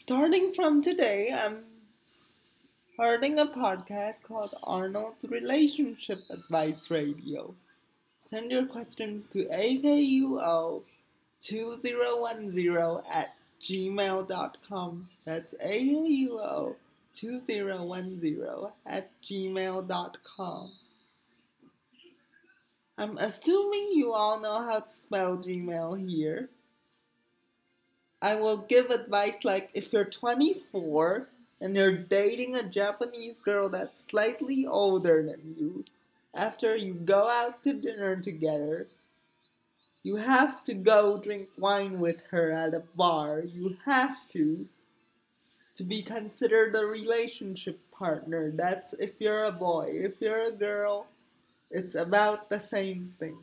Starting from today, I'm starting a podcast called Arnold's Relationship Advice Radio. Send your questions to AKUO2010 at gmail.com. That's AKUO2010 at gmail.com. I'm assuming you all know how to spell Gmail here. I will give advice like if you're 24 and you're dating a Japanese girl that's slightly older than you, after you go out to dinner together, you have to go drink wine with her at a bar. You have to. To be considered a relationship partner. That's if you're a boy. If you're a girl, it's about the same thing.